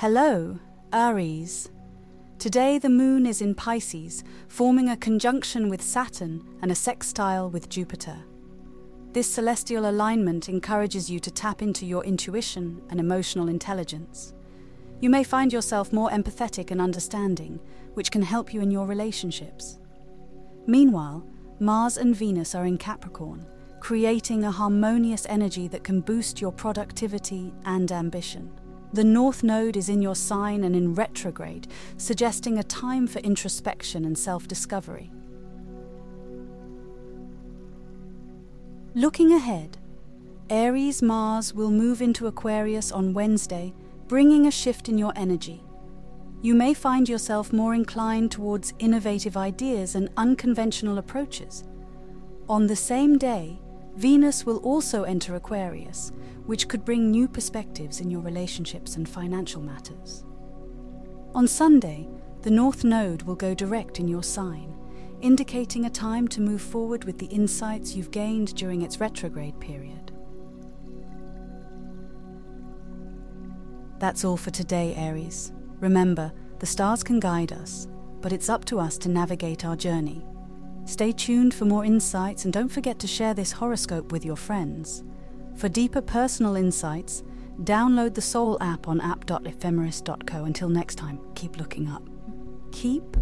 Hello, Aries. Today the moon is in Pisces, forming a conjunction with Saturn and a sextile with Jupiter. This celestial alignment encourages you to tap into your intuition and emotional intelligence. You may find yourself more empathetic and understanding, which can help you in your relationships. Meanwhile, Mars and Venus are in Capricorn, creating a harmonious energy that can boost your productivity and ambition. The North Node is in your sign and in retrograde, suggesting a time for introspection and self discovery. Looking ahead, Aries Mars will move into Aquarius on Wednesday, bringing a shift in your energy. You may find yourself more inclined towards innovative ideas and unconventional approaches. On the same day, Venus will also enter Aquarius, which could bring new perspectives in your relationships and financial matters. On Sunday, the North Node will go direct in your sign, indicating a time to move forward with the insights you've gained during its retrograde period. That's all for today, Aries. Remember, the stars can guide us, but it's up to us to navigate our journey. Stay tuned for more insights and don't forget to share this horoscope with your friends. For deeper personal insights, download the Sol app on app.ephemeris.co. Until next time, keep looking up. Keep